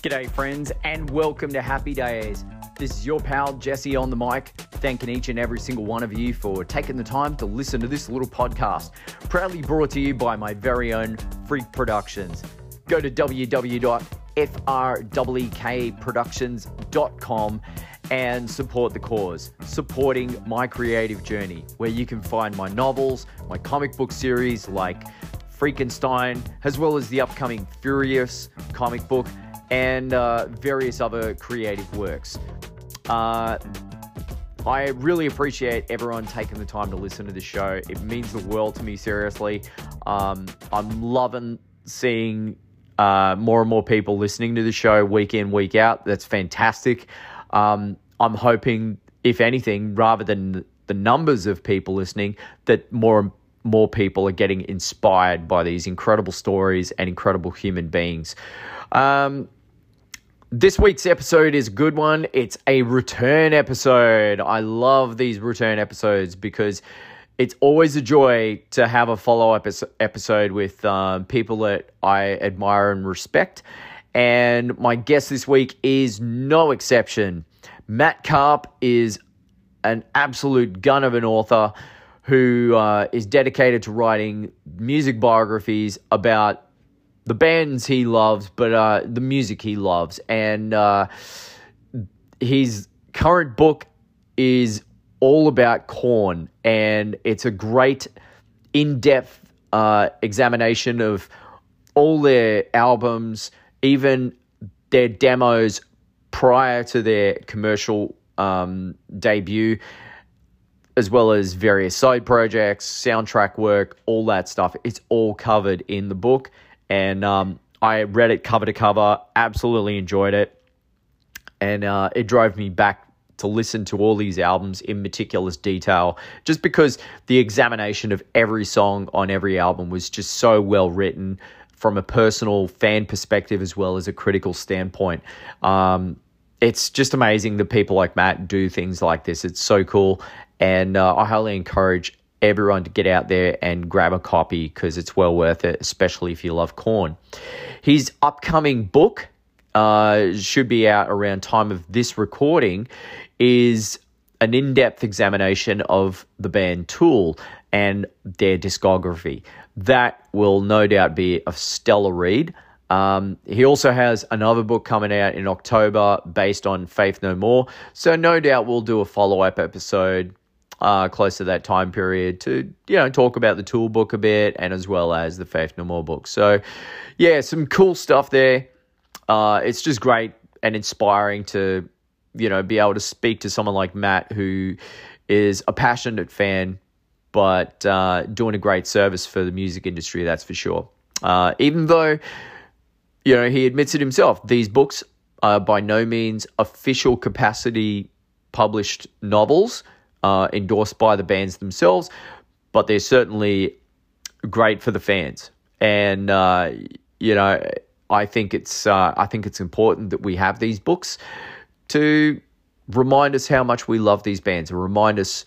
G'day, friends, and welcome to Happy Days. This is your pal Jesse on the mic, thanking each and every single one of you for taking the time to listen to this little podcast, proudly brought to you by my very own Freak Productions. Go to www.freekproductions.com and support the cause, supporting my creative journey, where you can find my novels, my comic book series like Freakenstein, as well as the upcoming Furious comic book and uh, various other creative works. Uh, I really appreciate everyone taking the time to listen to the show. It means the world to me, seriously. Um, I'm loving seeing uh, more and more people listening to the show week in, week out. That's fantastic. Um, I'm hoping, if anything, rather than the numbers of people listening, that more and more people are getting inspired by these incredible stories and incredible human beings. Um, this week's episode is a good one. It's a return episode. I love these return episodes because it's always a joy to have a follow up episode with um, people that I admire and respect. And my guest this week is no exception. Matt Karpe is an absolute gun of an author who uh, is dedicated to writing music biographies about the bands he loves, but uh, the music he loves. And uh, his current book is all about Korn, and it's a great, in depth uh, examination of all their albums, even their demos prior to their commercial um, debut, as well as various side projects, soundtrack work, all that stuff. It's all covered in the book and um, I read it cover to cover. Absolutely enjoyed it, and uh, it drove me back to listen to all these albums in meticulous detail, just because the examination of every song on every album was just so well written from a personal fan perspective as well as a critical standpoint. Um, it's just amazing that people like Matt do things like this. It's so cool. And uh, I highly encourage everyone to get out there and grab a copy because it's well worth it, especially if you love Korn. His upcoming book uh, should be out around time of this recording is an in-depth examination of the band Tool and their discography. That will no doubt be a stellar read. Um, he also has another book coming out in October based on Faith No More. So, no doubt we'll do a follow up episode uh, close to that time period to you know talk about the tool book a bit and as well as the Faith No More book. So yeah, some cool stuff there. Uh, it's just great and inspiring to you know be able to speak to someone like Matt who is a passionate fan but uh, doing a great service for the music industry. That's for sure. Uh, even though you know he admits it himself, these books are by no means official capacity published novels uh, endorsed by the bands themselves, but they're certainly great for the fans. And uh, you know, I think it's uh, I think it's important that we have these books to remind us how much we love these bands and remind us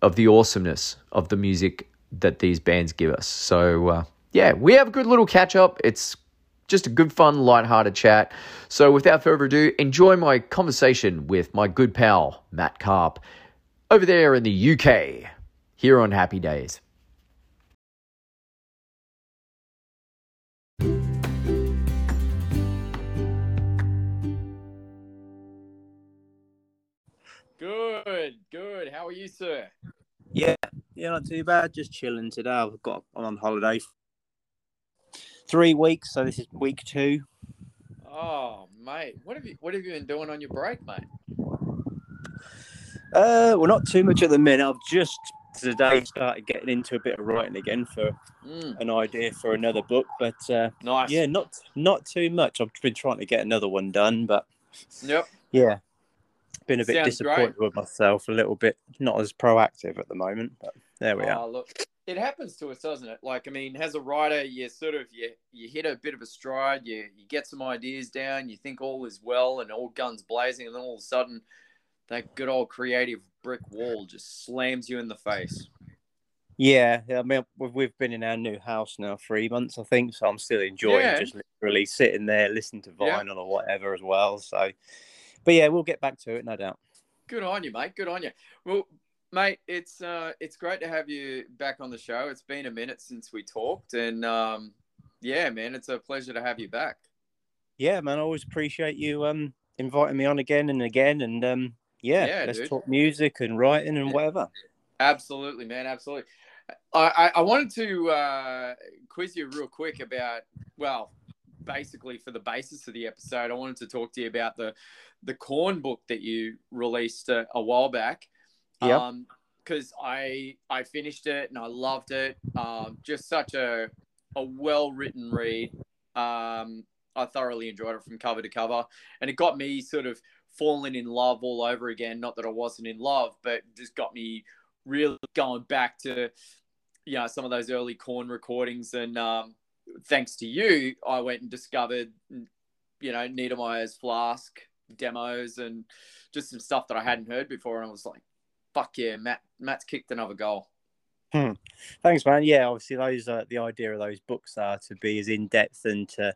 of the awesomeness of the music that these bands give us. So uh, yeah, we have a good little catch up. It's just a good, fun, light-hearted chat. So without further ado, enjoy my conversation with my good pal Matt Karpe over there in the UK, here on Happy Days. Good, good. How are you, sir? Yeah, yeah, not too bad. Just chilling today. I've got I'm on holiday three weeks, so this is week two. Oh, mate, what have you what have you been doing on your break, mate? Uh, well, not too much at the minute. I've just today started getting into a bit of writing again for mm. an idea for another book, but uh, nice. Yeah, not not too much. I've been trying to get another one done, but yep, yeah, been a bit Sounds disappointed great. with myself. A little bit not as proactive at the moment, but there we oh, are. Look, it happens to us, doesn't it? Like, I mean, as a writer, you sort of you you hit a bit of a stride, you you get some ideas down, you think all is well and all guns blazing, and then all of a sudden that good old creative brick wall just slams you in the face. Yeah, I mean, we've been in our new house now three months, I think, so I'm still enjoying yeah. just literally sitting there, listening to vinyl yeah. or whatever as well. So, but yeah, we'll get back to it, no doubt. Good on you, mate. Good on you. Well, mate, it's uh, it's great to have you back on the show. It's been a minute since we talked, and um, yeah, man, it's a pleasure to have you back. Yeah, man, I always appreciate you um inviting me on again and again, and um, yeah, yeah let's dude. talk music and writing and whatever. Absolutely, man. Absolutely. I, I wanted to uh, quiz you real quick about, well, basically for the basis of the episode, I wanted to talk to you about the the Korn book that you released a, a while back. Yeah. Um, because I I finished it and I loved it. Um, just such a a well written read. Um, I thoroughly enjoyed it from cover to cover, and it got me sort of falling in love all over again. Not that I wasn't in love, but just got me really going back to you know some of those early Korn recordings and um, thanks to you i went and discovered you know Neidermayer's flask demos and just some stuff that i hadn't heard before and i was like fuck yeah matt matt's kicked another goal hmm. thanks man yeah obviously those uh, the idea of those books are to be as in-depth and to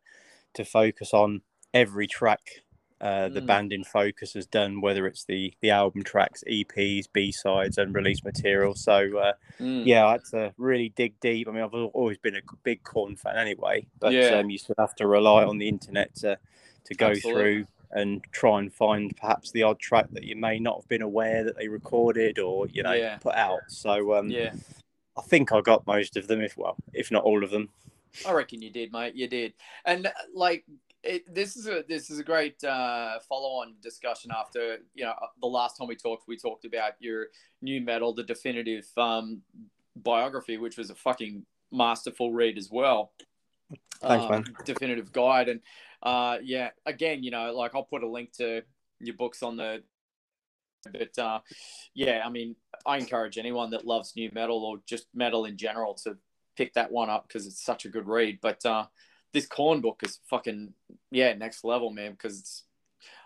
to focus on every track uh, the mm. band in focus has done, whether it's the the album tracks, EPs, B sides, and release material. So uh, mm. yeah, I had to really dig deep. I mean, I've always been a big Korn fan anyway, but yeah. um, you still have to rely on the internet to to go Absolutely. through and try and find perhaps the odd track that you may not have been aware that they recorded or you know yeah. put out. So um, yeah, I think I got most of them, if well, if not all of them. I reckon you did, mate. You did, and like it, this is a this is a great uh, follow-on discussion after you know the last time we talked we talked about your nu metal the definitive um, biography which was a fucking masterful read as well. Thanks um, man definitive guide. And uh, yeah again you know like i'll put a link to your books on the but uh, yeah i mean i encourage anyone that loves nu metal or just metal in general to pick that one up because it's such a good read. But uh, this Korn book is fucking yeah next level, man. Because it's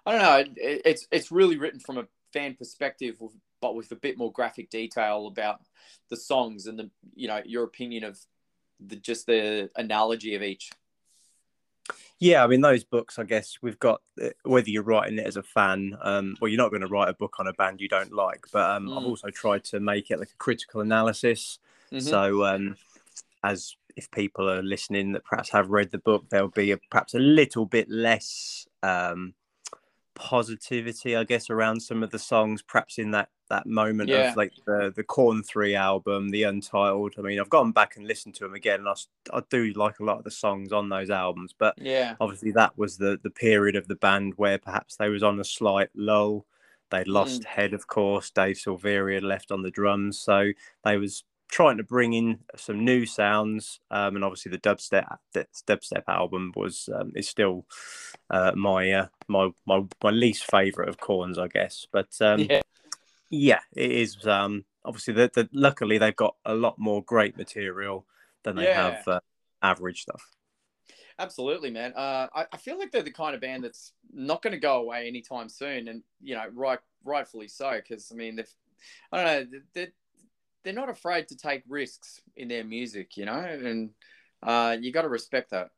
I don't know, it, it's it's really written from a fan perspective, but with a bit more graphic detail about the songs and the you know your opinion of the just the analogy of each. Yeah, I mean those books. I guess we've got uh, whether you're writing it as a fan, um, well, you're not going to write a book on a band you don't like. But um, mm. I've also tried to make it like a critical analysis. Mm-hmm. So um, as if people are listening that perhaps have read the book, there'll be a, perhaps a little bit less um, positivity, I guess, around some of the songs. Perhaps in that that moment yeah. of like the the Korn Three album, the Untitled. I mean, I've gone back and listened to them again, and I, I do like a lot of the songs on those albums. But yeah, obviously that was the the period of the band where perhaps they was on a slight lull. They'd lost mm. Head, of course. Dave Silveria had left on the drums, so they was trying to bring in some new sounds, um, and obviously the dubstep the dubstep album was um, is still uh, my, uh, my my my least favorite of Korn's, I guess. But um, yeah. yeah, it is. Um, obviously, the, the, luckily they've got a lot more great material than they yeah. have uh, average stuff. Absolutely, man. Uh, I, I feel like they're the kind of band that's not going to go away anytime soon, and you know, right, rightfully so. Because I mean, they've, I don't know, they're, they're not afraid to take risks in their music, you know, and uh, you got to respect that.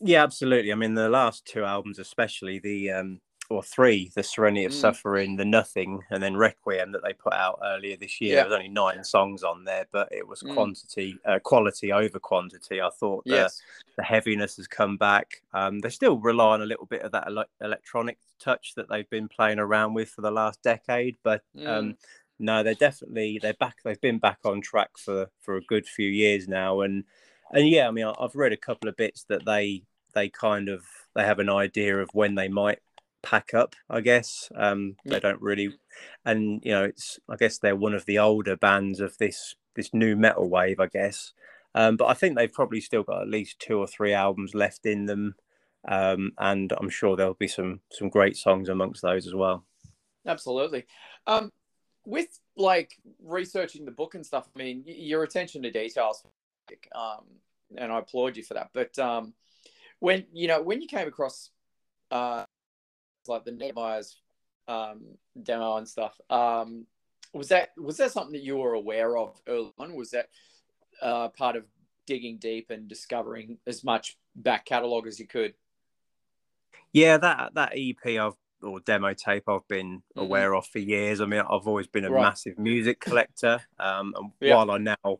Yeah, absolutely. I mean, the last two albums, especially the um, or three, the Serenity of mm. Suffering, the Nothing, and then Requiem that they put out earlier this year. Yeah. There was only nine songs on there, but it was mm. quantity, uh, quality over quantity. I thought the, yes. the heaviness has come back. Um, they still rely on a little bit of that ele- electronic touch that they've been playing around with for the last decade, but mm. um, no, they're definitely they're back. They've been back on track for for a good few years now, and and yeah, I mean, I've read a couple of bits that they they kind of they have an idea of when they might pack up. I guess um, they don't really, and you know, it's I guess they're one of the older bands of this this nu metal wave, I guess. Um, but I think they've probably still got at least two or three albums left in them, um, and I'm sure there'll be some some great songs amongst those as well. Absolutely. Um, with like researching the book and stuff, I mean, your attention to details, um, and I applaud you for that. But um, when you know when you came across uh, like the Neidermayer's um, demo and stuff, um, was that was that something that you were aware of early on? Was that uh, part of digging deep and discovering as much back catalogue as you could? Yeah, that that EP I've or demo tape I've been mm-hmm. aware of for years. I mean, I've always been a right. massive music collector, um, and yeah. while I now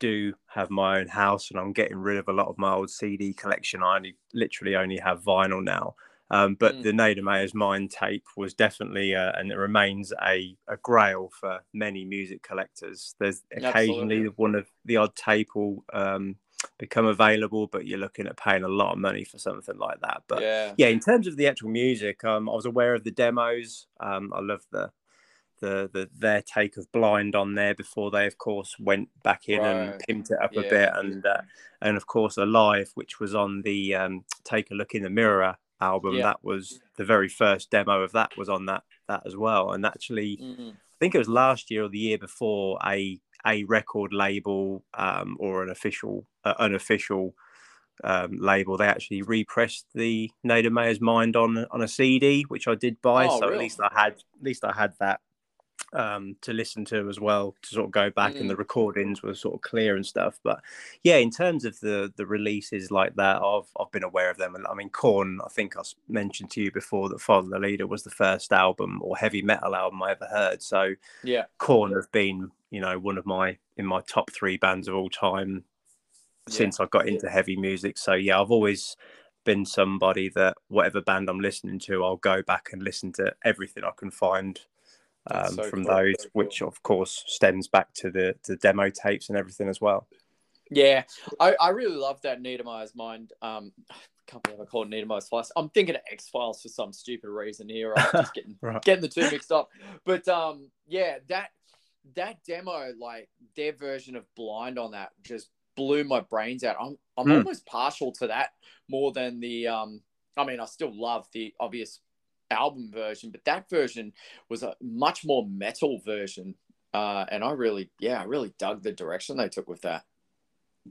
do have my own house and I'm getting rid of a lot of my old CD collection, I only, literally only have vinyl now. Um, but mm. the Neidermayer's Mind tape was definitely, uh, and it remains a, a grail for many music collectors. There's occasionally Absolutely. one of the odd tape will um, become available, but you're looking at paying a lot of money for something like that. But yeah, yeah in terms of the actual music, um, I was aware of the demos. Um, I love the the, the their take of blind on there before they of course went back in right. and pimped it up yeah. a bit and uh, and of course alive which was on the um, take a look in the mirror album yeah. that was the very first demo of that was on that that as well and actually mm-hmm. i think it was last year or the year before a a record label um, or an official uh, unofficial um, label they actually repressed the Neidermayer's Mind on on a CD which I did buy oh, so really? at least I had at least I had that um, to listen to as well to sort of go back mm. and the recordings were sort of clear and stuff. But yeah, in terms of the the releases like that, I've I've been aware of them. And I mean, Korn, I think I mentioned to you before that Follow the Leader was the first album or heavy metal album I ever heard. So yeah, Korn have been you know one of my in my top three bands of all time since. I got into heavy music. So yeah, I've always been somebody that whatever band I'm listening to, I'll go back and listen to everything I can find um, so from cool. those, which of course stems back to the the demo tapes and everything as well. Yeah, I, I really love that Neidermayer's mind. Um, I can't believe I called Neidermayer's Files. I'm thinking of X Files for some stupid reason here. I'm just getting right. getting the two mixed up. But um, yeah, that that demo, like their version of Blind on that, just blew my brains out. I'm I'm mm. almost partial to that more than the um. I mean, I still love the obvious album version, but that version was a much more metal version. Uh, and I really, yeah, I really dug the direction they took with that.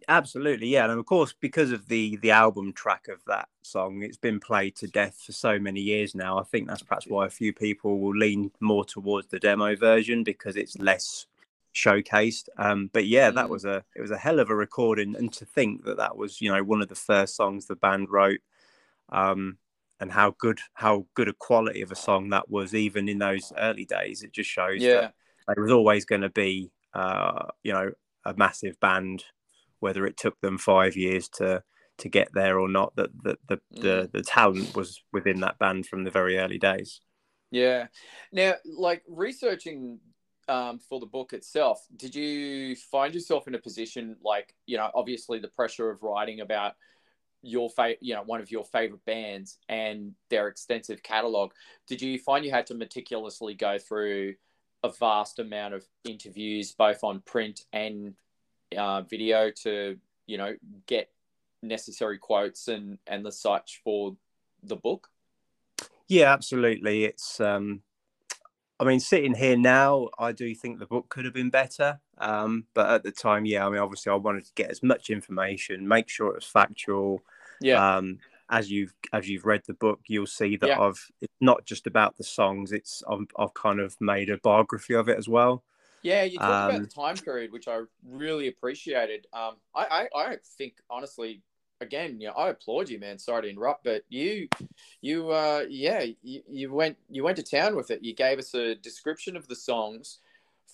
Absolutely, yeah, and of course, because of the the album track of that song, it's been played to death for so many years now. I think that's perhaps why a few people will lean more towards the demo version because it's less showcased. Um, but yeah, that mm. was a it was a hell of a recording, and to think that that was you know one of the first songs the band wrote. Um, and how good how good a quality of a song that was even in those early days it just shows yeah. that there was always going to be uh, you know a massive band whether it took them five years to to get there or not that the the, mm. the, the talent was within that band from the very early days yeah now like researching um, for the book itself did you find yourself in a position like you know obviously the pressure of writing about your favorite, you know one of your favorite bands and their extensive catalog did you find you had to meticulously go through a vast amount of interviews both on print and uh, video to you know get necessary quotes and and the such for the book yeah absolutely it's um I mean, sitting here now, I do think the book could have been better. Um, but at the time, yeah, I mean, obviously, I wanted to get as much information, make sure it was factual. Yeah. Um, as you've as you've read the book, you'll see that yeah. I've it's not just about the songs. It's I've, I've kind of made a biography of it as well. Yeah, you talked um, about the time period, which I really appreciated. Um, I, I, I think honestly, again, you know, I applaud you, man. Sorry to interrupt, but you, you, uh, yeah, you, you went, you went to town with it. You gave us a description of the songs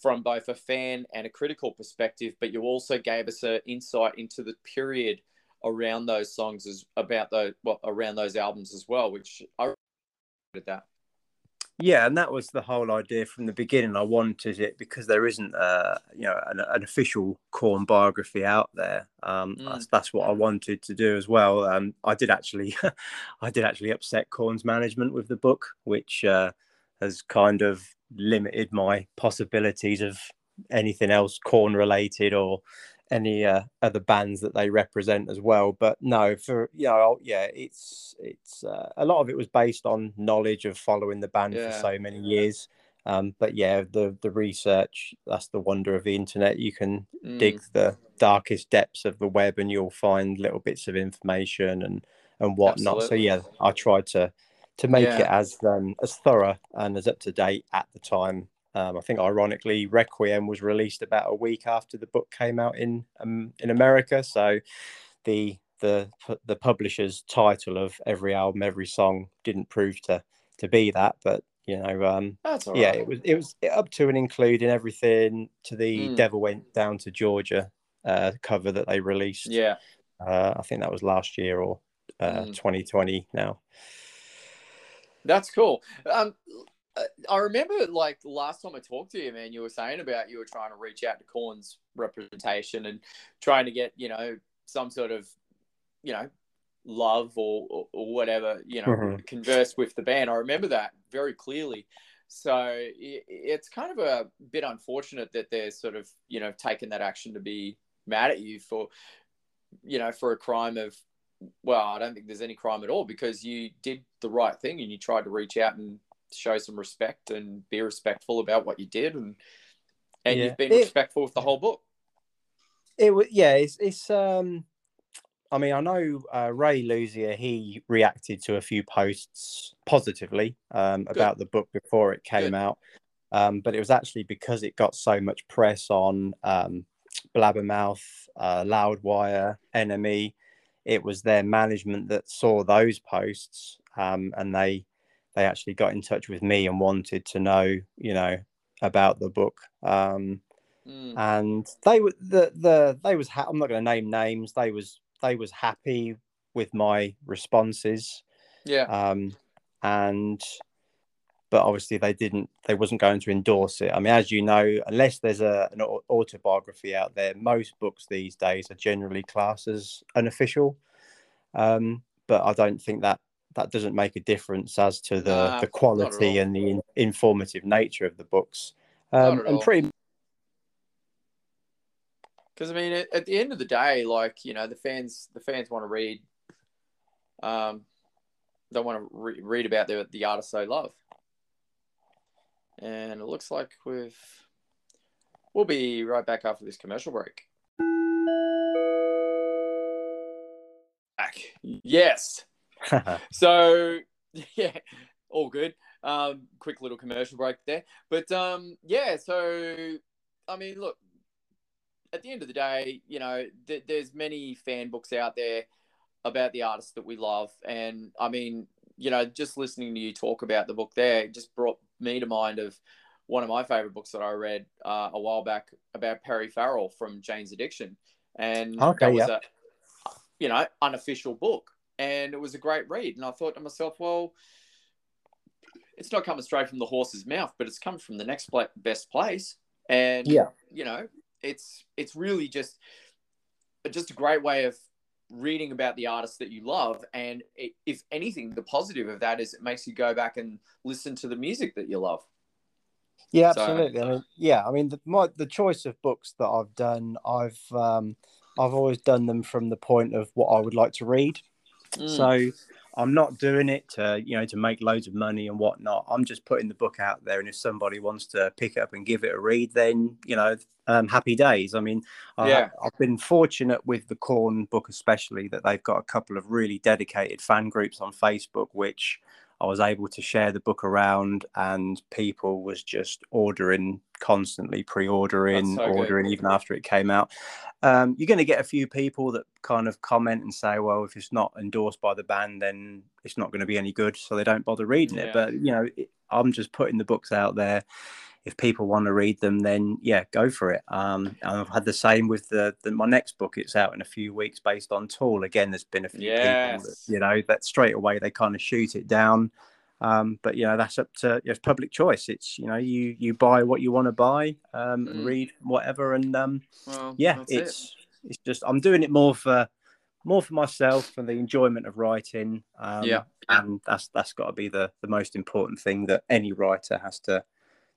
from both a fan and a critical perspective, but you also gave us an insight into the period around those songs, as about those, well, around those albums as well, which I did that. Yeah, and that was the whole idea from the beginning. I wanted it because there isn't, a, you know, an, an official Korn biography out there. Um, mm. that's, that's, what I wanted to do as well. Um, I did actually, I did actually upset Korn's management with the book, which uh, has kind of limited my possibilities of anything else Korn related or any uh, other bands that they represent as well. But no, for you know, yeah, it's it's uh, a lot of it was based on knowledge of following the band yeah. for so many years. Um, but yeah, the the research that's the wonder of the internet. You can mm. dig the darkest depths of the web, and you'll find little bits of information and and whatnot. Absolutely. So yeah, I tried to to make yeah. it as um, as thorough and as up to date at the time Um, I think, ironically, Requiem was released about a week after the book came out in um, in America. So the the the publisher's title of every album, every song didn't prove to to be that, but you know, um, That's yeah, it was it was up to and including everything to the Mm. Devil Went Down to Georgia uh, cover that they released. Yeah. Uh, I think that was last year or uh, Mm. 2020 now. That's cool. Um, I remember like last time I talked to you, man, you were saying about you were trying to reach out to Korn's representation and trying to get, you know, some sort of, you know, love or, or, or whatever, you know, Mhm. converse with the band. I remember that very clearly. So it, it's kind of a bit unfortunate that they're sort of, you know, taking that action to be mad at you for, you know, for a crime of well, I don't think there's any crime at all because you did the right thing and you tried to reach out and show some respect and be respectful about what you did and and Yeah. you've been It- respectful with the whole book. It was yeah, it's it's um I mean, I know uh, Ray Luzier, he reacted to a few posts positively um, about the book before it came Good. out. Um, but it was actually because it got so much press on um, Blabbermouth, uh, Loudwire, NME. It was their management that saw those posts um, and they they actually got in touch with me and wanted to know, you know, about the book. Um, Mm. and they were the the they was ha- I'm not going to name names. They was they was happy with my responses, Yeah. um, and but obviously they didn't. They wasn't going to endorse it. I mean, as you know, unless there's a an autobiography out there, most books these days are generally classed as unofficial. Um, but I don't think that that doesn't make a difference as to the Nah, the quality and the in, informative nature of the books. Um, and pretty Because I mean, at, at the end of the day, like you know, the fans the fans want to read, um, they want to re- read about the the artists they love, and it looks like we've we'll be right back after this commercial break. Back, yes. So yeah, all good. Um, quick little commercial break there, but um, yeah. So I mean, look, at the end of the day, you know, th- there's many fan books out there about the artists that we love, and I mean, you know, just listening to you talk about the book there just brought me to mind of one of my favorite books that I read uh, a while back about Perry Farrell from Jane's Addiction, and Okay, that was yeah. a you know unofficial book, and it was a great read, and I thought to myself, well. It's not coming straight from the horse's mouth, but it's come from the next best place, and Yeah. you know, it's it's really just just a great way of reading about the artists that you love and it, if anything the positive of that is it makes you go back and listen to the music that you love Yeah, So- absolutely. I mean, yeah, I mean, the, my the choice of books that I've done, I've um, I've always done them from the point of what I would like to read. Mm. So I'm not doing it to you know to make loads of money and whatnot. I'm just putting the book out there, and if somebody wants to pick it up and give it a read, then you know, um, happy days. I mean, I, Yeah. I've been fortunate with the Korn book, especially that they've got a couple of really dedicated fan groups on Facebook, which I was able to share the book around, and people was just ordering constantly, pre-ordering, so good. ordering even after it came out. Um, you're going to get a few people that kind of comment and say, "Well, if it's not endorsed by the band, then it's not going to be any good," so they don't bother reading Yeah. it. But you know, it, I'm just putting the books out there. If people want to read them, then yeah, go for it. Um, and I've had the same with the, the my next book. It's out in a few weeks, based on Tool. Again, there's been a few people that you know that straight away they kind of shoot it down. Um, but you know that's up to it's public choice. It's you know you you buy what you want to buy um, Mm. read whatever, and um, well, yeah, that's it. it's it's just I'm doing it more for more for myself for the enjoyment of writing. Um, Yeah. and that's that's got to be the the most important thing that any writer has to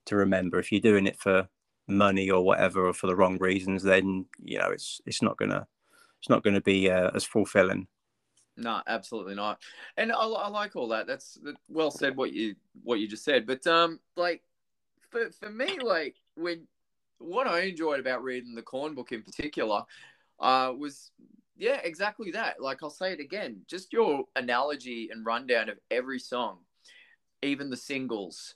to remember. If you're doing it for money or whatever or for the wrong reasons, then you know it's it's not gonna it's not gonna be uh, as fulfilling. No, absolutely not. And I, I like all that. That's well said. What you what you just said. But um, like for for me, like when what I enjoyed about reading the Korn book in particular, uh, was yeah, exactly that. Like I'll say it again, just your analogy and rundown of every song, even the singles,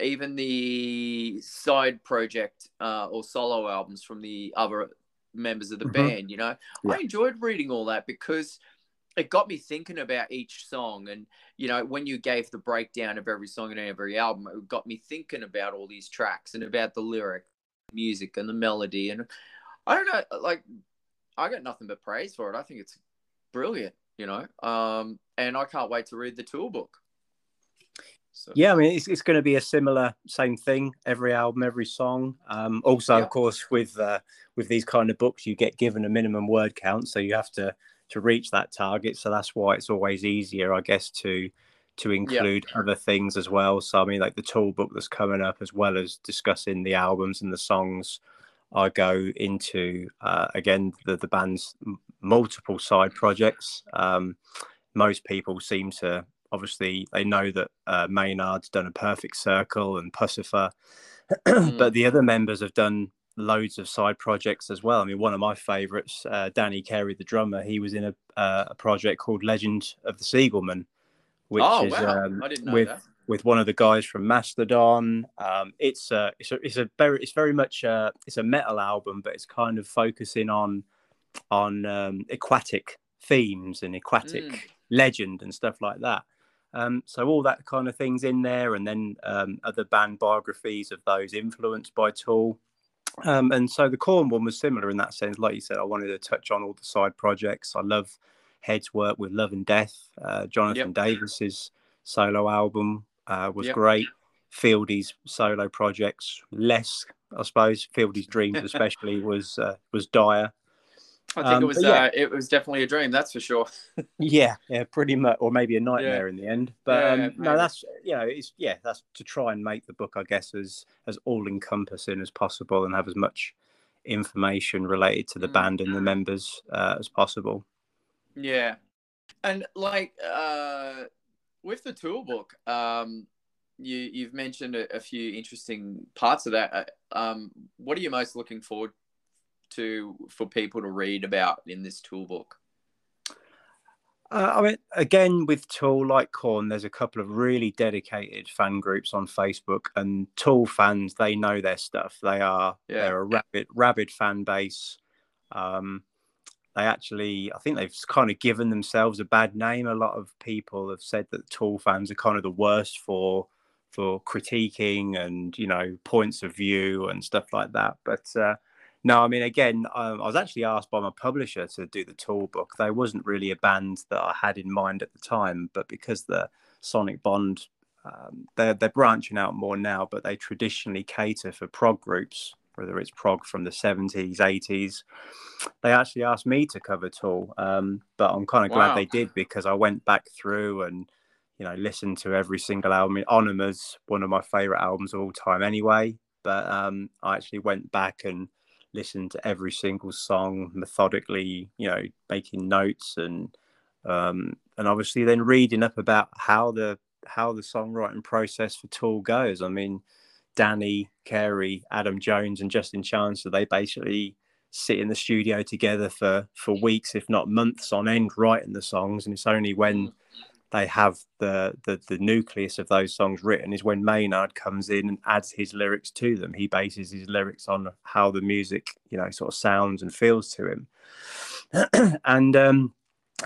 even the side project uh, or solo albums from the other members of the mm-hmm. band. You know, yeah. I enjoyed reading all that because it got me thinking about each song and you know when you gave the breakdown of every song and every album it got me thinking about all these tracks and about the lyric music and the melody and i don't know like i got nothing but praise for it i think it's brilliant you know um and i can't wait to read the tool book so. Yeah, I mean, it's, it's going to be a similar same thing every album, every song. Um, also, yeah. of course, with uh, with these kind of books, you get given a minimum word count, so you have to to reach that target. So that's why it's always easier, I guess, to to include yeah. other things as well. So I mean, like the tool book that's coming up, as well as discussing the albums and the songs. I go into uh, again the the band's multiple side projects. Um, most people seem to obviously they know that uh, Maynard's done A Perfect Circle and Puscifer, mm. but the other members have done loads of side projects as well. I mean, one of my favourites, uh, Danny Carey, the drummer, he was in a, uh, a project called Legend of the Seagullmen, which oh, is wow. um, with that. with one of the guys from Mastodon. Um, it's a it's a it's a very it's very much uh, it's a metal album, but it's kind of focusing on on um, aquatic themes and aquatic mm. legend and stuff like that. Um, so all that kind of things in there, and then um, other band biographies of those influenced by Tool. Um, and so the Korn one was similar in that sense. Like you said, I wanted to touch on all the side projects. I love Head's work with Love and Death. Uh, Jonathan yep. Davis's solo album uh, was yep. great. Fieldy's solo projects less, I suppose. Fieldy's dreams, especially, was uh, was dire. I think um, it was yeah. uh, it was definitely a dream, that's for sure. yeah, yeah, pretty much, or maybe a nightmare yeah. in the end. But yeah, um, no, that's you know, it's yeah, that's to try and make the book, I guess, as as all encompassing as possible and have as much information related to the mm. band and the members uh, as possible. Yeah, and like uh, with the tool book, um, you you've mentioned a, a few interesting parts of that. Uh, um, what are you most looking forward to for people to read about in this toolbook? Uh, I mean, again, with Tool, like Korn, there's a couple of really dedicated fan groups on Facebook, and Tool fans, they know their stuff. They are yeah. they're a rabid, rabid fan base. Um, they actually, I think they've kind of given themselves a bad name. A lot of people have said that Tool fans are kind of the worst for for critiquing and you know points of view and stuff like that. But uh, no, I mean, again, um, I was actually asked by my publisher to do the tool book. They wasn't really a band that I had in mind at the time, but because the Sonicbond, um, they're they're branching out more now, but they traditionally cater for prog groups, whether it's prog from the seventies, eighties. They actually asked me to cover Tool, um, but I'm kind of glad wow. they did because I went back through and you know listened to every single album. Ænima's one of my favorite albums of all time, anyway. But um, I actually went back and listen to every single song methodically, you know, making notes and um, and obviously then reading up about how the how the songwriting process for Tool goes. I mean, Danny Carey, Adam Jones, and Justin Chancellor, they basically sit in the studio together for for weeks, if not months on end, writing the songs. And it's only when mm they have the, the the nucleus of those songs written is when Maynard comes in and adds his lyrics to them. He bases his lyrics on how the music, you know, sort of sounds and feels to him. and um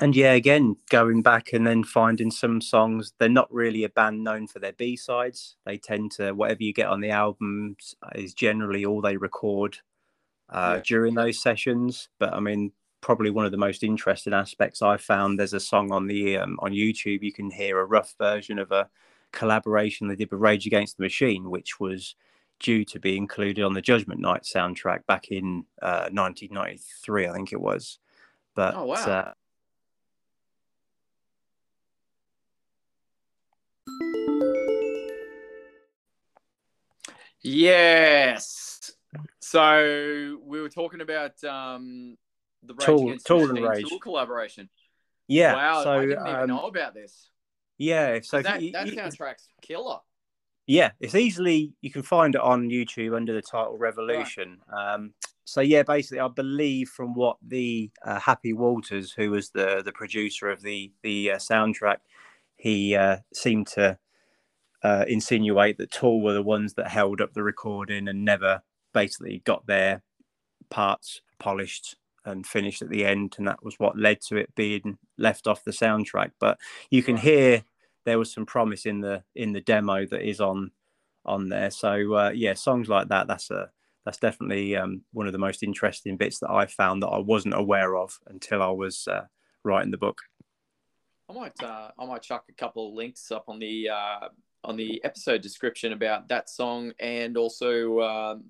and yeah, again, going back and then finding some songs, they're not really a band known for their B sides. They tend to whatever you get on the albums is generally all they record uh, yeah. during those sessions. But I mean, probably one of the most interesting aspects I found. There's a song on the um, on YouTube. You can hear a rough version of a collaboration they did with Rage Against the Machine, which was due to be included on the Judgment Night soundtrack back in uh, 1993, I think it was. But oh, wow. Uh, Yes. So we were talking about um, the Rage Tool, Tool and Rage Tool collaboration. Yeah. Wow. So, I didn't even um, know about this. Yeah. So that, you, that soundtrack's killer. Yeah, it's easily you can find it on YouTube under the title Revolution. Right. Um, so yeah, basically, I believe from what the uh, Happy Walters, who was the the producer of the the uh, soundtrack, he uh, seemed to uh, insinuate that Tool were the ones that held up the recording and never basically got their parts polished and finished at the end, and that was what led to it being left off the soundtrack. But you can hear there was some promise in the in the demo that is on on there. So uh, yeah, songs like that. That's a that's definitely um, one of the most interesting bits that I found that I wasn't aware of until I was uh, writing the book. I might uh, I might chuck a couple of links up on the uh, on the episode description about that song and also um,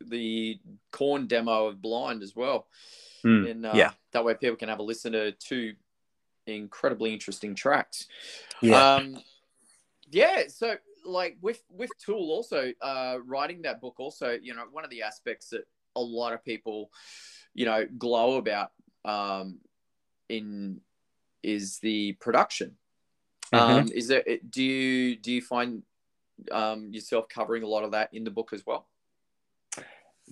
the Korn demo of Blind as well. Mm, and uh, yeah, that way people can have a listen to two incredibly interesting tracks. Yeah. Um, yeah. So like with with Tool also uh, writing that book also you know one of the aspects that a lot of people you know glow about um, in is the production. Mm-hmm. Um, is there do you do you find um, yourself covering a lot of that in the book as well?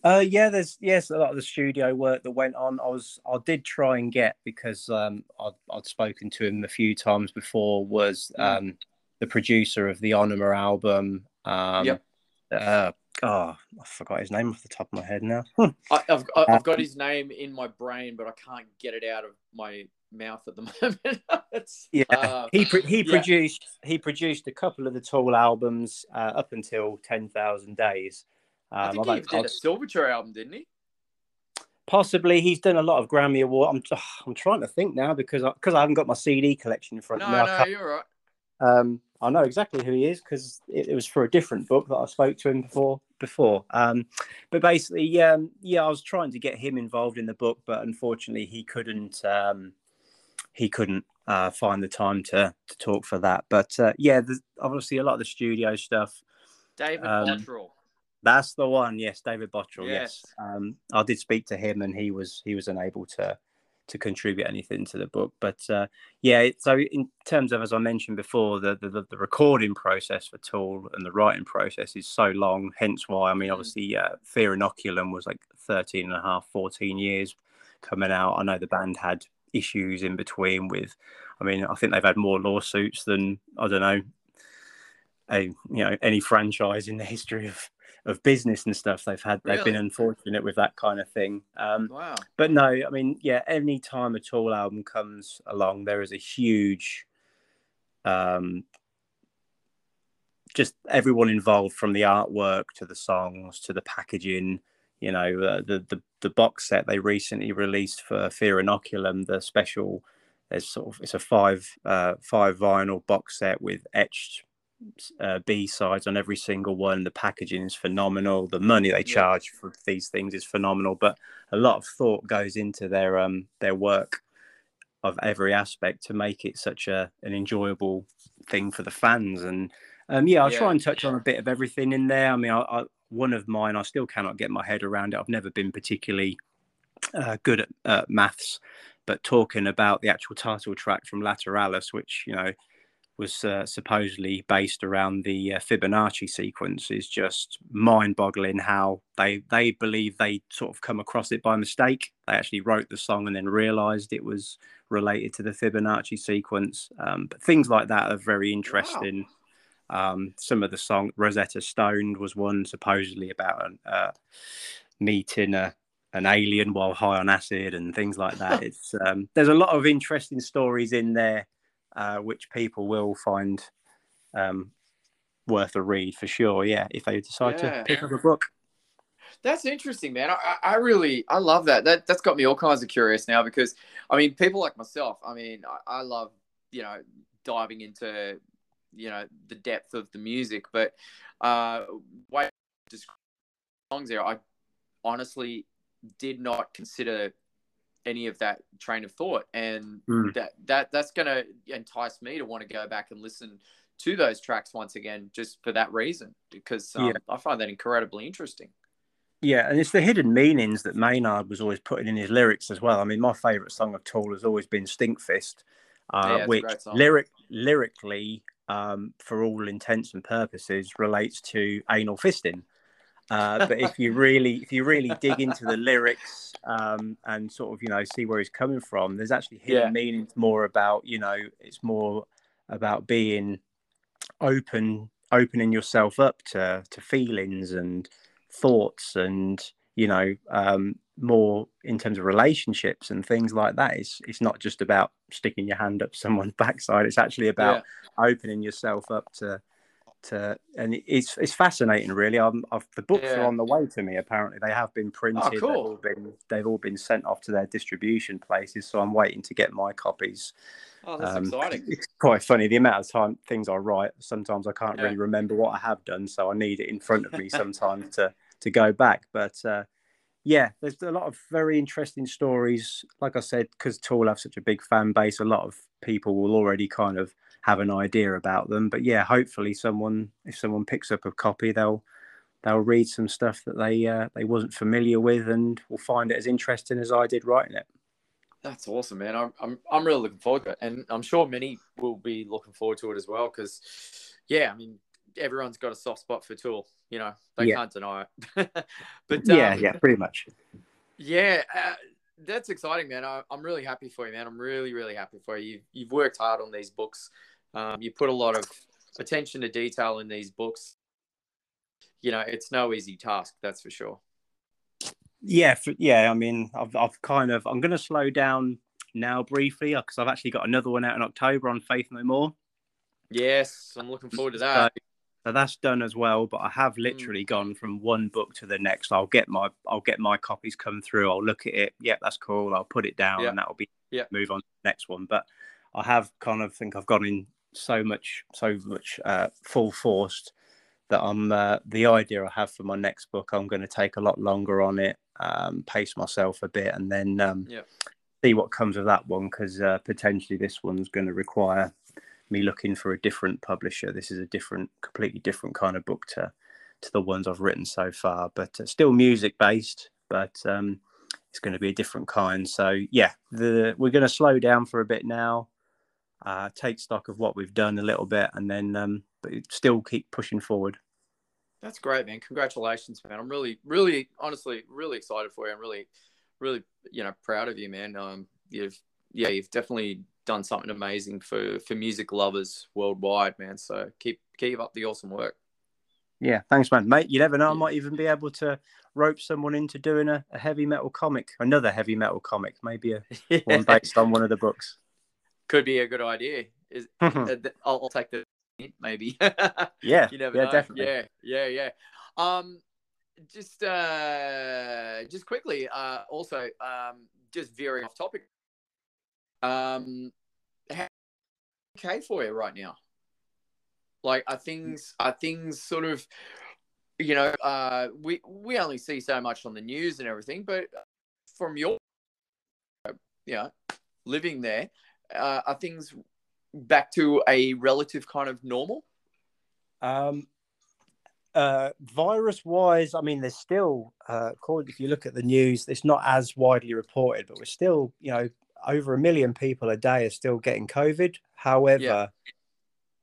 Uh, yeah, there's yes a lot of the studio work that went on. I was I did try and get because um, I'd, I'd spoken to him a few times before. Was mm. um, the producer of the Ænima album? Um, yep. Uh, oh, I forgot his name off the top of my head now. I, have I've got his name in my brain, but I can't get it out of my mouth at the moment. yeah, uh, he he yeah. produced he produced a couple of the Tool albums uh, up until Ten Thousand Days. Um, I think I've, he did a Silverchair album, didn't he? Possibly, he's done a lot of Grammy award. I'm I'm trying to think now because I, because I haven't got my CD collection in front no, of me. No, no, you're right. Um, I know exactly who he is because it, it, was for a different book that I spoke to him before. Before, um, but basically, um, yeah, I was trying to get him involved in the book, but unfortunately, he couldn't. Um, he couldn't uh, find the time to to talk for that. But uh, yeah, obviously, a lot of the studio stuff. David um, Bottrell. That's the one. Yes, David Bottrell. Yes, yes. Um, I did speak to him, and he was he was unable to to contribute anything to the book. But uh, yeah, so in terms of, as I mentioned before, the, the, the recording process for Tool and the writing process is so long. Hence why, I mean, mm. obviously, uh, Fear Inoculum was like 13 and a half, 14 years coming out. I know the band had issues in between with, I mean, I think they've had more lawsuits than, I don't know, a, you know, any franchise in the history of of business and stuff they've had they've been unfortunate with that kind of thing um, wow. but no i mean yeah any time a Tool album comes along there is a huge um, just everyone involved from the artwork to the songs to the packaging you know uh, the, the the box set they recently released for fear inoculum the special there's sort of it's a five uh, five vinyl box set with etched uh, B sides on every single one. The packaging is phenomenal. The money they charge for these things is phenomenal. But a lot of thought goes into their um their work of every aspect to make it such a an enjoyable thing for the fans. And um yeah, I'll yeah. try and touch on a bit of everything in there. I mean, I, I, one of mine I still cannot get my head around it. I've never been particularly uh, good at uh, maths, but talking about the actual title track from Lateralus, which you know was uh, supposedly based around the uh, Fibonacci sequence is just mind-boggling. How they they believe they sort of come across it by mistake. They actually wrote the song and then realised it was related to the Fibonacci sequence. Um, but things like that are very interesting. Wow. Um, some of the song Rosetta Stoned was one supposedly about an, uh, meeting a an alien while high on acid and things like that. it's um, there's a lot of interesting stories in there uh, which people will find um, worth a read for sure. Yeah, if they decide yeah. to pick up a book. That's interesting, man. I, I really I love that. That that's got me all kinds of curious now because I mean people like myself. I mean I, I love you know diving into you know the depth of the music, but uh, way songs there, I honestly did not consider any of that train of thought. And mm. that that that's going to entice me to want to go back and listen to those tracks once again just for that reason because um, yeah. i find that incredibly interesting. Yeah and it's the hidden meanings that maynard was always putting in his lyrics as well. I mean my favorite song of tool has always been stinkfist uh, yeah, which lyric lyrically um, for all intents and purposes relates to anal fisting uh, but if you really, if you really dig into the lyrics um, and sort of, you know, see where he's coming from, there's actually hidden yeah. meanings more about, you know, it's more about being open opening yourself up to to feelings and thoughts and you know um, more in terms of relationships and things like that it's it's not just about sticking your hand up someone's backside it's actually about yeah. opening yourself up to to and it's it's fascinating really I'm, I've, the books yeah. are on the way to me apparently they have been printed oh, cool. they've all been they've all been sent off to their distribution places so i'm waiting to get my copies Oh, that's um, exciting. It's quite funny the amount of time things I write. Sometimes I can't yeah. really remember what I have done, so I need it in front of me sometimes to to go back. But uh, yeah, there's a lot of very interesting stories. Like I said, because Tool have such a big fan base, a lot of people will already kind of have an idea about them. But yeah, hopefully someone, if someone picks up a copy, they'll they'll read some stuff that they uh, they wasn't familiar with and will find it as interesting as I did writing it. That's awesome, man. I'm, I'm, I'm really looking forward to it. And I'm sure many will be looking forward to it as well. Because, yeah, I mean, everyone's got a soft spot for Tool. You know, they yeah. can't deny it. but yeah, um, yeah, pretty much. Yeah, uh, that's exciting, man. I, am really happy for you, man. I'm really, really happy for you. You've, you've worked hard on these books. Um, you put a lot of attention to detail in these books. You know, it's no easy task, that's for sure. Yeah, for, yeah. I mean, I've, I've kind of. I'm going to slow down now briefly because I've actually got another one out in October on Faith No More. Yes, I'm looking forward to that. So, so that's done as well. But I have hmm. literally mm. gone from one book to the next. I'll get my I'll get my copies come through. I'll look at it. Yep, that's cool. I'll put it down, and that'll be yeah. Move on to the next one. But I have kind of think I've gone in so much so much uh, full forced that I'm uh, the idea I have for my next book. I'm going to take a lot longer on it um, pace myself a bit, and then um, yeah. see what comes of that one because uh, potentially this one's going to require me looking for a different publisher. This is a different, completely different kind of book to to the ones I've written so far, but uh, still music based, but um, it's going to be a different kind. So yeah, the we're going to slow down for a bit now, uh, take stock of what we've done a little bit, and then um, but still keep pushing forward. That's great, man. Congratulations, man. I'm really, really, honestly, really excited for you. I'm really, really, you know, proud of you, man. Um, you've, yeah, you've definitely done something amazing for for music lovers worldwide, man. So keep keep up the awesome work. Yeah, thanks, man, mate. You never know. I might even be able to rope someone into doing a, a heavy metal comic, another heavy metal comic, maybe a yeah. one based on one of the books. Could be a good idea. Is uh, I'll, I'll take the maybe. yeah. You never yeah, know. definitely. Yeah, yeah, yeah. Um, just uh, just quickly, uh, also, um, just veering off topic. Um, how okay for you right now? Like, are things are things sort of, you know, uh, we we only see so much on the news and everything, but from your, you know, living there, uh, are things back to a relative kind of normal? Um, uh, virus wise, I mean, there's still, uh, if you look at the news, it's not as widely reported, but we're still, you know, over a million people a day are still getting COVID. However, yeah.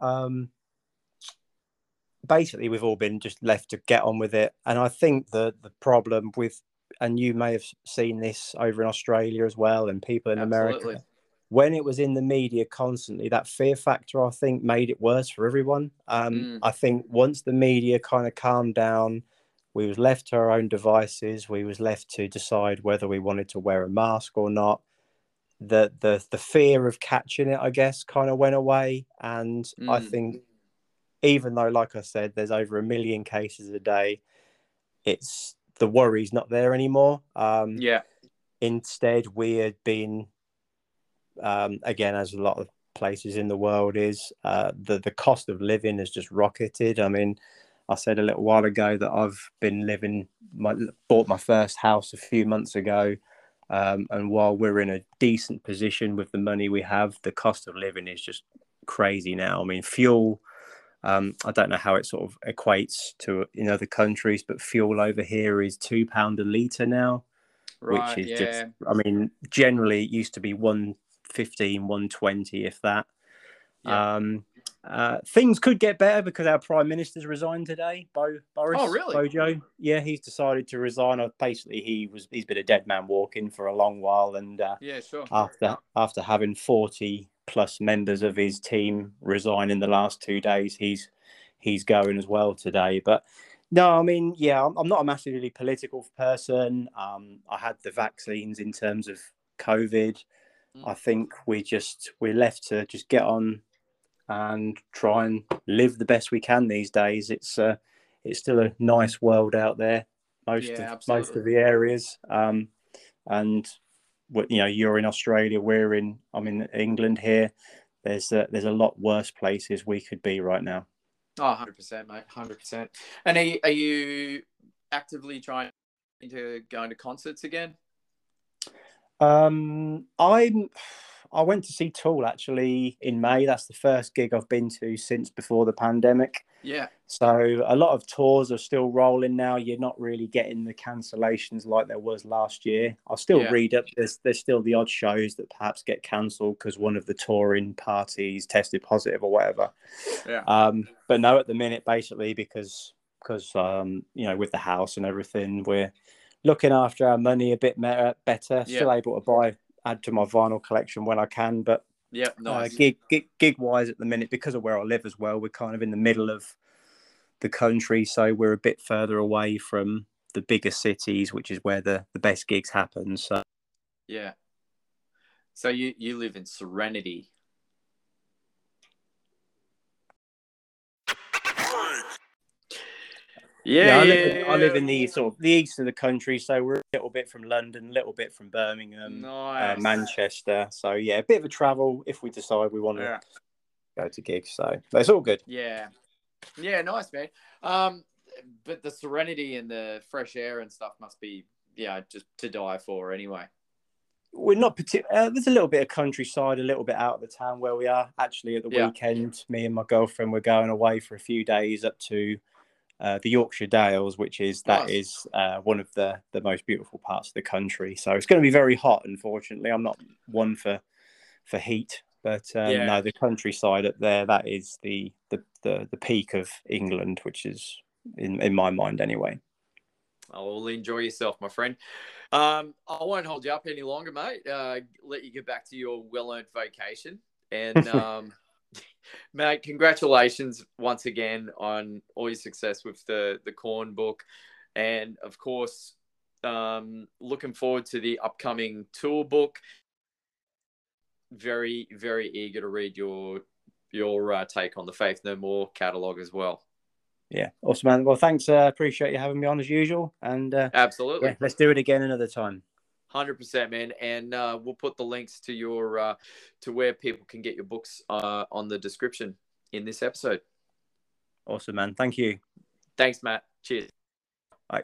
um, basically, we've all been just left to get on with it. And I think the the problem with, and you may have seen this over in Australia as well, and people in Absolutely. America, when it was in the media constantly, that fear factor, I think, made it worse for everyone. Um, mm. I think once the media kind of calmed down, we was left to our own devices. We was left to decide whether we wanted to wear a mask or not. The the the fear of catching it, I guess, kind of went away. And mm. I think, even though, like I said, there's over a million cases a day, it's the worry's not there anymore. Um, yeah. Instead, we had been um, again, as a lot of places in the world is, uh, the the cost of living has just rocketed. I mean, I said a little while ago that I've been living, my, bought my first house a few months ago, um, and while we're in a decent position with the money we have, the cost of living is just crazy now. I mean, fuel. Um, I don't know how it sort of equates to in other countries, but fuel over here is two pound a liter now, right, which is yeah. just. I mean, generally it used to be one 115, 120, if that. Yeah. Um, uh, things could get better because our prime minister's resigned today. Bo Boris. Oh, really? Bojo. Yeah, he's decided to resign. Uh, basically, he was he's been a dead man walking for a long while, and uh, yeah, sure. After after having forty plus members of his team resign in the last two days, he's he's going as well today. But no, I mean, yeah, I'm, I'm not a massively political person. Um, I had the vaccines in terms of COVID. Mm. I think we just we're left to just get on and try and live the best we can these days. It's uh, it's still a nice world out there. Most yeah, of absolutely. most of the areas, um, and what you know, you're in Australia, we're in I'm in England here. There's a, there's a lot worse places we could be right now. Oh, 100%, mate. 100%. And are you, are you actively trying to go into concerts again? Um, I'm I went to see Tool actually in May. That's the first gig I've been to since before the pandemic. Yeah. So a lot of tours are still rolling now. You're not really getting the cancellations like there was last year. I'll still yeah. read up. There's there's still the odd shows that perhaps get cancelled because one of the touring parties tested positive or whatever. Yeah. Um, but no, at the minute, basically because because um, you know with the house and everything, we're looking after our money a bit better. better yeah. Still able to buy add to my vinyl collection when I can. But yeah, uh, nice. Uh, gig, gig gig wise at the minute because of where I live as well. We're kind of in the middle of the country, so we're a bit further away from the bigger cities, which is where the the best gigs happen. So yeah. So you you live in Serenity. Yeah, yeah, I, live, yeah, I, live, in the sort of the east of the country, so we're a little bit from London, a little bit from Birmingham, uh, nice. uh, Manchester. So yeah, a bit of a travel if we decide we want to go to gigs. So it's all good. Yeah, yeah, nice man. Um, but the serenity and the fresh air and stuff must be yeah just to die for anyway. We're not particular. Uh, there's a little bit of countryside, a little bit out of the town where we are. Actually, at the yeah. weekend, me and my girlfriend were going away for a few days up to uh, the Yorkshire Dales, which is that is uh, one of the the most beautiful parts of the country. So it's going to be very hot. Unfortunately, I'm not one for for heat, but um, yeah. no, the countryside up there that is the, the the the peak of England, which is in in my mind anyway. I'll enjoy yourself, my friend. Um, I won't hold you up any longer, mate. Uh, let you get back to your well-earned vacation, and um, Mate, congratulations once again on all your success with the the Korn book, and of course, um, looking forward to the upcoming Tool book. Very, very eager to read your your uh, take on the Faith No More catalog as well. Yeah, awesome, man. Well, thanks. Uh, appreciate you having me on as usual, and uh, absolutely, yeah, let's do it again another time. Hundred percent, man, and uh, we'll put the links to your uh, to where people can get your books uh, on the description in this episode. Awesome, man. Thank you. Thanks, Matt. Cheers. Bye.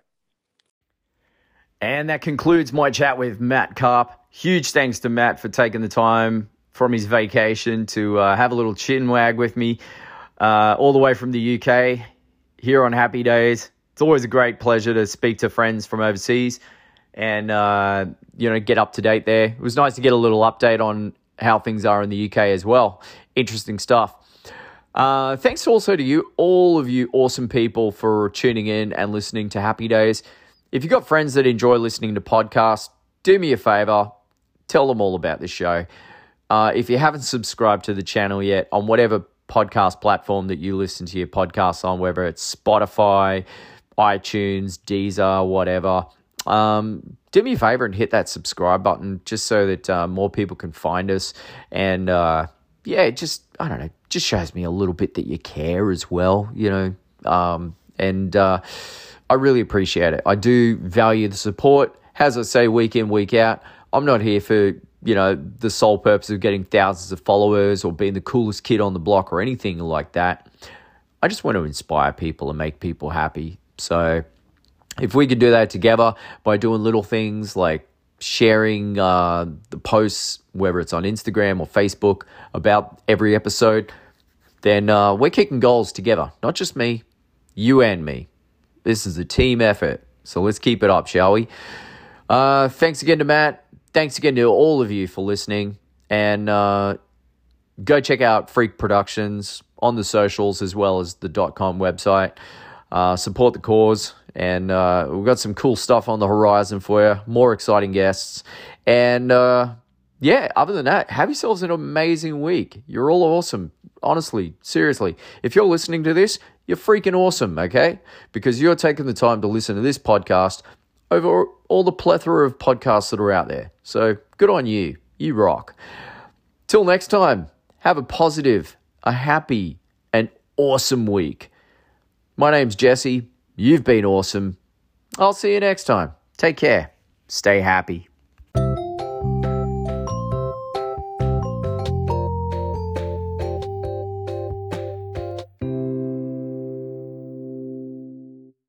And that concludes my chat with Matt Karpe. Huge thanks to Matt for taking the time from his vacation to uh, have a little chin wag with me, uh, all the way from the UK here on Happy Days. It's always a great pleasure to speak to friends from overseas and uh, you know get up to date there. It was nice to get a little update on how things are in the UK as well. Interesting stuff. Uh, thanks also to you, all of you awesome people, for tuning in and listening to Happy Days. If you've got friends that enjoy listening to podcasts, do me a favor, tell them all about this show. Uh, if you haven't subscribed to the channel yet on whatever podcast platform that you listen to your podcasts on, whether it's Spotify, iTunes, Deezer, whatever, um, do me a favor and hit that subscribe button just so that uh, more people can find us. And uh, yeah, just, I don't know, just shows me a little bit that you care as well, you know. Um, and uh, I really appreciate it. I do value the support. As I say, week in, week out, I'm not here for you know the sole purpose of getting thousands of followers or being the coolest kid on the block or anything like that. I just want to inspire people and make people happy. So if we could do that together by doing little things like sharing uh, the posts, whether it's on Instagram or Facebook, about every episode, then uh, we're kicking goals together. Not just me, you and me. This is a team effort. So let's keep it up, shall we? Uh, thanks again to Matt. Thanks again to all of you for listening. And uh, go check out Freak Productions on the socials as well as the .com website. Uh, support the cause and uh, we've got some cool stuff on the horizon for you, more exciting guests. And uh, yeah, other than that, have yourselves an amazing week. You're all awesome. Honestly, seriously. If you're listening to this, you're freaking awesome, okay? Because you're taking the time to listen to this podcast over all the plethora of podcasts that are out there. So good on you. You rock. Till next time, have a positive, a happy, and awesome week. My name's Jesse. You've been awesome. I'll see you next time. Take care. Stay happy.